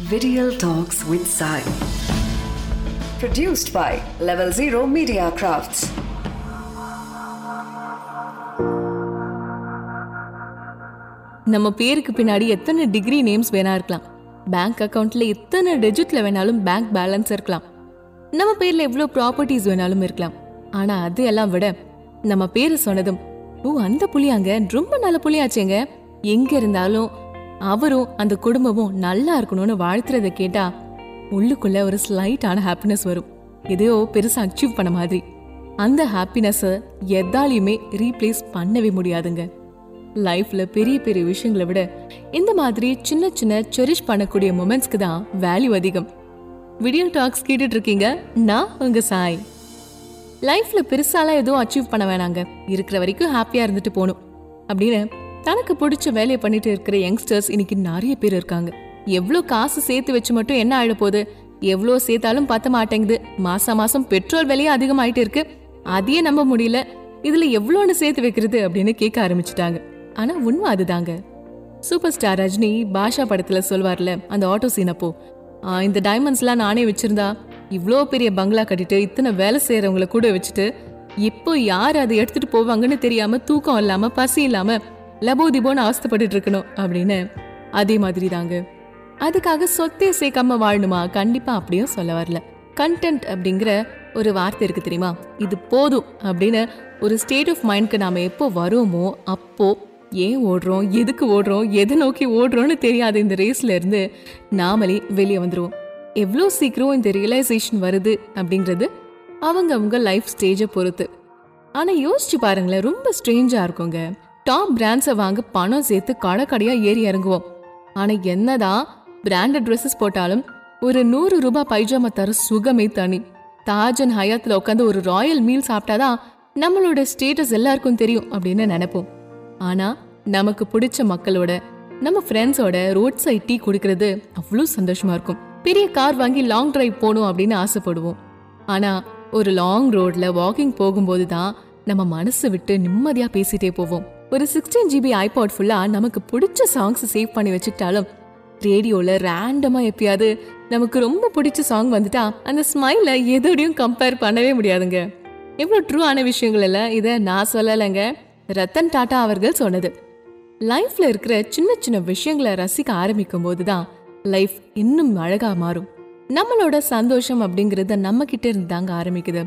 Video Talks with Sai. Produced by Level Zero Media Crafts. நம்ம பேருக்கு பின்னாடி எத்தனை டிகிரி நேம்ஸ் வேணா இருக்கலாம் பேங்க் அக்கௌண்ட்ல எத்தனை டிஜிட்ல வேணாலும் பேங்க் பேலன்ஸ் இருக்கலாம் நம்ம பேர்ல எவ்வளோ ப்ராப்பர்ட்டிஸ் வேணாலும் இருக்கலாம் ஆனா அது எல்லாம் விட நம்ம பேரு சொன்னதும் ஓ அந்த புளியாங்க ரொம்ப நல்ல புளியாச்சேங்க எங்க இருந்தாலும் அவரும் அந்த குடும்பமும் நல்லா இருக்கணும்னு வாழ்த்துறத கேட்டா உள்ளுக்குள்ள ஒரு ஸ்லைட்டான ஹாப்பினஸ் வரும். எதையோ பெருசா அச்சீவ் பண்ண மாதிரி. அந்த ஹாப்பினஸை எதாலையுமே ரீப்ளேஸ் பண்ணவே முடியாதுங்க. லைஃப்ல பெரிய பெரிய விஷயங்களை விட இந்த மாதிரி சின்ன சின்ன செரிஷ் பண்ணக்கூடிய மொமெண்ட்ஸ்க்கு தான் வேல்யூ அதிகம். வீடியோ டாக்ஸ் கேட்டுட்டு இருக்கீங்க. நான் உங்க சாய். லைஃப்ல பெருசாலாம் எதுவும் அச்சீவ் பண்ண வேணாங்க. இருக்கிற வரைக்கும் ஹாப்பியா இருந்துட்டு போகணும். அப்படின்னு தனக்கு பிடிச்ச வேலையை பண்ணிட்டு இருக்கிற யங்ஸ்டர்ஸ் இன்னைக்கு நிறைய பேர் இருக்காங்க. எவ்வளோ காசு சேர்த்து வச்சு மட்டும் என்ன ஆயிட போகுது? எவ்வளோ சேர்த்தாலும் பத்த மாட்டேங்குது. மாசம் மாசம் பெட்ரோல் விலையே அதிகமாயிட்டு இருக்கு. அதையே நம்ப முடியல. இதுல எவ்வளோன்னு சேர்த்து வைக்கிறது அப்படின்னு கேட்க ஆரம்பிச்சிட்டாங்க. ஆனா உண்மை அதுதாங்க. சூப்பர் ஸ்டார் ரஜினி பாஷா படத்துல சொல்வார்ல அந்த ஆட்டோ சீன் அப்போ இந்த டைமண்ட்ஸ்லாம் நானே வச்சிருந்தா இவ்வளோ பெரிய பங்களா கட்டிட்டு இத்தனை வேலை செய்யறவங்கள கூட வச்சுட்டு இப்போ யார் அதை எடுத்துட்டு போவாங்கன்னு தெரியாம தூக்கம் இல்லாம பசி இல்லாம லபோ திபோன்னு அவஸ்தைப்பட்டுட்டு இருக்கணும் அப்படின்னு அதே மாதிரி தாங்க அதுக்காக சொத்தே சேர்க்காம வாழணுமா? கண்டிப்பா அப்படியும் சொல்ல வரல. கண்டென்ட் அப்படிங்கிற ஒரு வார்த்தை இருக்கு தெரியுமா? இது போதும் அப்படின்னு ஒரு ஸ்டேட் ஆஃப் மைண்ட்க்கு நாம எப்போ வரோமோ அப்போ ஏன் ஓடுறோம்? எதுக்கு ஓடுறோம்? எதை நோக்கி ஓடுறோம்னு தெரியாத இந்த ரேஸ்ல இருந்து நாமளே வெளியே வந்துடுவோம் எவ்வளோ சீக்கிரம் இந்த ரியலைசேஷன் வருது அப்படிங்கிறது அவங்க அவங்க லைஃப் ஸ்டேஜை பொறுத்து. ஆனால் யோசிச்சு பாருங்களேன் ரொம்ப ஸ்ட்ரேஞ்சாக இருக்குங்க. டாப் பிராண்ட்ஸை வாங்க பணம் சேர்த்து கடைக்கடையாக ஏறி இறங்குவோம். ஆனால் என்னதான் பிராண்டட் ட்ரெஸ்ஸஸ் போட்டாலும் ஒரு நூறு ரூபாய் பைஜாமா தர சுகமே தனி. தாஜ் அண்ட் ஹயாத்தில் உட்காந்து ஒரு ராயல் மீல் சாப்பிட்டாதான் நம்மளோட ஸ்டேட்டஸ் எல்லாருக்கும் தெரியும் அப்படின்னு நினைப்போம். ஆனா நமக்கு பிடிச்ச மக்களோட நம்ம ஃப்ரெண்ட்ஸோட ரோட் சைட் டீ குடிக்கிறது அவ்வளோ சந்தோஷமா இருக்கும். பெரிய கார் வாங்கி லாங் டிரைவ் போகணும் அப்படின்னு ஆசைப்படுவோம். ஆனால் ஒரு லாங் ரோட்ல வாக்கிங் போகும்போது தான் நம்ம மனசு விட்டு நிம்மதியாக பேசிட்டே போவோம். ஒரு சிக்ஸ்டீன் ஜிபி ஐபாட் ஃபுல்லாக நமக்கு பிடிச்ச சாங்ஸ் சேவ் பண்ணி வச்சுக்கிட்டாலும் ரேடியோவில் ரேண்டமா எப்பயாவது நமக்கு ரொம்ப பிடிச்ச சாங் வந்துட்டா அந்த ஸ்மைலை எதோடையும் கம்பேர் பண்ணவே முடியாதுங்க. எவ்வளோ ட்ரூவான விஷயங்கள் எல்லாம் இதை நான் சொல்லலைங்க. ரத்தன் டாட்டா அவர்கள் சொன்னது. லைஃப்ல இருக்கிற சின்ன சின்ன விஷயங்களை ரசிக்க ஆரம்பிக்கும் போது தான் லைஃப் இன்னும் அழகா மாறும். நம்மளோட சந்தோஷம் அப்படிங்கிறத நம்ம கிட்ட இருந்து தாங்க ஆரம்பிக்குது.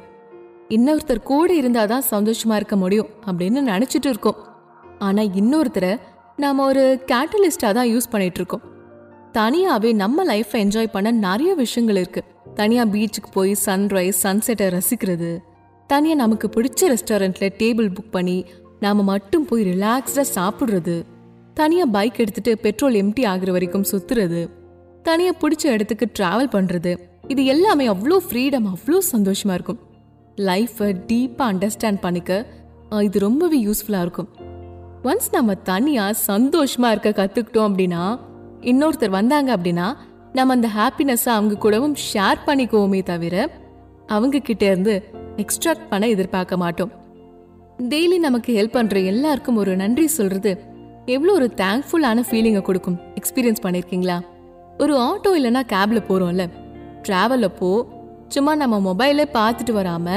இன்னொருத்தர் கூட இருந்தாதான் சந்தோஷமா இருக்க முடியும் அப்படின்னு நினச்சிட்டு இருக்கோம். ஆனால் இன்னொருத்தரை நாம் ஒரு கேட்டலிஸ்டாக தான் யூஸ் பண்ணிகிட்ருக்கோம் தனியாகவே நம்ம லைஃப்பை என்ஜாய் பண்ண நிறைய விஷயங்கள் இருக்குது தனியாக பீச்சுக்கு போய் சன்ரைஸ் சன்செட்டை ரசிக்கிறது. தனியாக நமக்கு பிடிச்ச ரெஸ்டாரண்ட்டில் டேபிள் புக் பண்ணி நாம் மட்டும் போய் ரிலாக்ஸ்டாக சாப்பிட்றது. தனியாக பைக் எடுத்துகிட்டு பெட்ரோல் எம்டி ஆகிற வரைக்கும் சுத்துறது. தனியாக பிடிச்ச இடத்துக்கு ட்ராவல் பண்ணுறது இது எல்லாமே அவ்வளோ ஃப்ரீடம் அவ்வளோ சந்தோஷமாக இருக்கும். லைஃப்பை டீப்பாக அண்டர்ஸ்டாண்ட் பண்ணிக்க இது ரொம்பவே யூஸ்ஃபுல்லாக இருக்கும். ஒன்ஸ் நம்ம தனியாக சந்தோஷமா இருக்க கற்றுக்கிட்டோம் அப்படின்னா இன்னொருத்தர் வந்தாங்க அப்படின்னா நம்ம அந்த ஹாப்பினஸ்ஸை அவங்க கூடவும் ஷேர் பண்ணிக்குவோமே தவிர அவங்க கிட்டேருந்து எக்ஸ்ட்ராக்ட் பண்ண எதிர்பார்க்க மாட்டோம். டெய்லி நமக்கு ஹெல்ப் பண்ணுற எல்லாருக்கும் ஒரு நன்றி சொல்கிறது எவ்வளோ ஒரு தேங்க்ஃபுல்லான ஃபீலிங்கை கொடுக்கும். எக்ஸ்பீரியன்ஸ் பண்ணியிருக்கீங்களா ஒரு ஆட்டோ இல்லைன்னா கேபில் போகிறோம்ல ட்ராவல் அப்போ சும்மா நம்ம மொபைலே பார்த்துட்டு வராம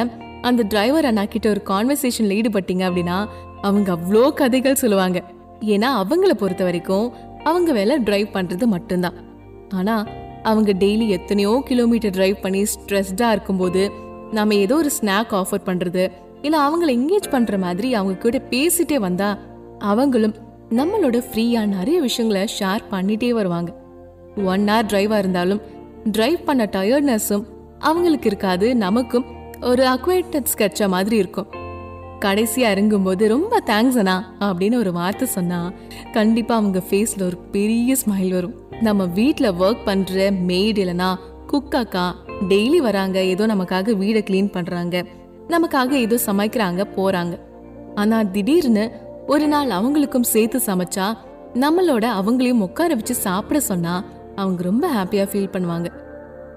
அந்த டிரைவர் அண்ணா கிட்ட ஒரு கான்வர்சேஷனில் ஈடுபட்டீங்க அப்படின்னா அவங்க அவ்வளோ கதைகள் சொல்லுவாங்க. ஏன்னா அவங்கள பொறுத்த வரைக்கும் அவங்க வேலை டிரைவ் பண்றது மட்டும்தான். ஆனா அவங்க டெய்லி எத்தனையோ கிலோமீட்டர் டிரைவ் பண்ணி ஸ்ட்ரெஸ்டா இருக்கும்போது நாம ஏதோ ஒரு ஸ்நாக் ஆஃபர் பண்றது இல்ல அவங்கள என்கேஜ் பண்ற மாதிரி அவங்க கூட பேசிட்டே வந்தா அவங்களும் நம்மளோட ஃப்ரீயா நிறைய விஷயங்களை ஷேர் பண்ணிட்டே வருவாங்க. ஒன் ஹவர் டிரைவா இருந்தாலும் டிரைவ் பண்ண டயர்ட்னஸும் அவங்களுக்கு இருக்காது நமக்கும் ஒரு அக்வைட்டன்ஸ் கிடைச்ச மாதிரி இருக்கும். கடைசியா இறங்கும்போது ரொம்ப தேங்க்ஸ் அண்ணா அப்படின்னு ஒரு வார்த்தை சொன்னா கண்டிப்பா அவங்க ஃபேஸ்ல ஒரு பெரிய ஸ்மைல் வரும். நம்ம வீட்ல ஒர்க் பண்ற மேட் இல்லனா குக் அக்கா டெய்லி வராங்க ஏதோ நமக்காக வீடை க்ளீன் பண்றாங்க நமக்காக ஏதோ சமைக்கிறாங்க போறாங்க. ஆனா திடீர்னு ஒரு நாள் அவங்களுக்கும் சேர்த்து சமைச்சா நம்மளோட அவங்களையும் உட்கார வச்சு சாப்பிட சொன்னா அவங்க ரொம்ப ஹாப்பியா ஃபீல் பண்ணுவாங்க.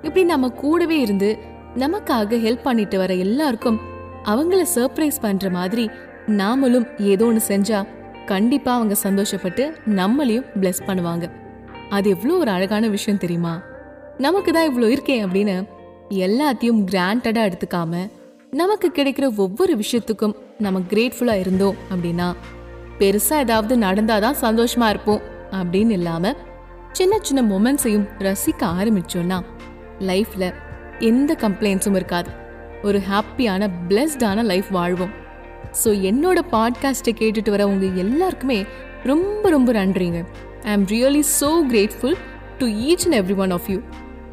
இப்படி நம்ம கூடவே இருந்து நமக்காக ஹெல்ப் பண்ணிட்டு வர எல்லாருக்கும் அவங்கள சர்ப்ரைஸ் பண்ற மாதிரி நாமளும் ஏதோ ஒன்று செஞ்சா கண்டிப்பா அவங்க சந்தோஷப்பட்டு நம்மளையும் பிளஸ் பண்ணுவாங்க. அது எவ்வளோ ஒரு அழகான விஷயம் தெரியுமா? நமக்கு தான் இவ்வளோ இருக்கே அப்படின்னு எல்லாத்தையும் கிராண்டடாக எடுத்துக்காம நமக்கு கிடைக்கிற ஒவ்வொரு விஷயத்துக்கும் நம்ம கிரேட்ஃபுல்லாக இருந்தோம் அப்படின்னா பெருசாக ஏதாவது நடந்தாதான் சந்தோஷமா இருப்போம் அப்படின்னு இல்லாமல் சின்ன சின்ன மொமெண்ட்ஸையும் ரசிக்க ஆரம்பிச்சோன்னா லைஃப்பில் எந்த கம்ப்ளைண்ட்ஸும் இருக்காது. ஒரு ஹாப்பியான பிளெஸ்டான லைஃப் வாழ்வோம். ஸோ என்னோட பாட்காஸ்ட்டை கேட்டுட்டு வரவங்க எல்லாருக்குமே ரொம்ப ரொம்ப நன்றிங்க. I am really so grateful to each and every one of you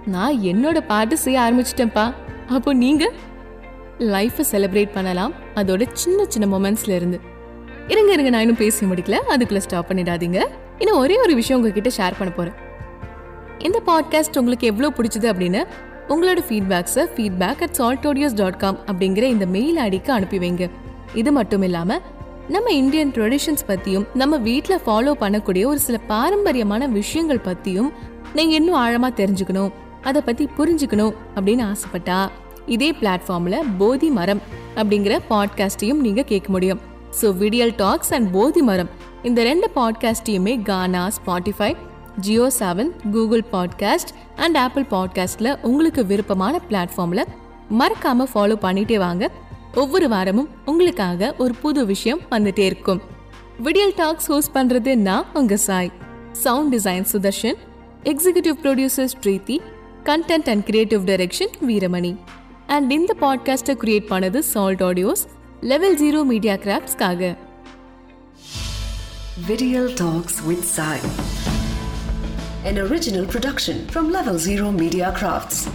நான் என்னோட பாட்டு செய்ய ஆரம்பிச்சிட்டேன்ப்பா. அப்போ நீங்கள் லைஃப்பை செலிப்ரேட் பண்ணலாம். அதோட சின்ன சின்ன மொமெண்ட்ஸில் இருந்து. இருங்க இருங்க நான் இன்னும் பேசி முடிக்கல. அதுக்குள்ள ஸ்டாப் பண்ணிடாதீங்க. இன்னும் ஒரே ஒரு விஷயம் உங்ககிட்ட ஷேர் பண்ண போகிறேன் இந்த பாட்காஸ்ட் உங்களுக்கு எவ்வளோ பிடிச்சது அப்படின்னு உங்களோட ஃபீட்பேக்ஸை feedback at salt audios dot com அப்படிங்கிற இந்த மெயில் ஐடிக்கு அனுப்பி வைங்க. இது மட்டும் இல்லாமல் நம்ம இந்தியன் ட்ரெடிஷன்ஸ் பற்றியும் நம்ம வீட்டில் ஃபாலோ பண்ணக்கூடிய ஒரு சில பாரம்பரியமான விஷயங்கள் பற்றியும் நீங்கள் இன்னும் ஆழமாக தெரிஞ்சுக்கணும் அதை பற்றி புரிஞ்சுக்கணும் அப்படின்னு ஆசைப்பட்டா இதே பிளாட்ஃபார்மில் போதி மரம் அப்படிங்கிற பாட்காஸ்டையும் நீங்கள் கேட்க முடியும். ஸோ விடியல் டாக்ஸ் அண்ட் போதி மரம். இந்த ரெண்டு பாட்காஸ்டையுமே Gaana Spotify Jio Saavn Google podcast and Apple பாட்காஸ்டில் உங்களுக்கு விருப்பமான பிளாட்ஃபார்மில் மறக்காமல் ஃபாலோ பண்ணிட்டே வாங்க. ஒவ்வொரு வாரமும் உங்களுக்காக ஒரு புது விஷயம் வந்துட்டே இருக்கும். விடியல் டாக்ஸ் ஹோஸ்ட் பண்ணுறது நான் உங்கள் Sai. Sound design Sudharshan executive producer Shrithi content and creative direction Veeramani and இந்த பாட்காஸ்ட்டை கிரியேட் பண்ணது salt audios level zero media கிராஃப்ட்ஸ்க்காக Video Talks with Sai. An original production from Level Zero Media Crafts.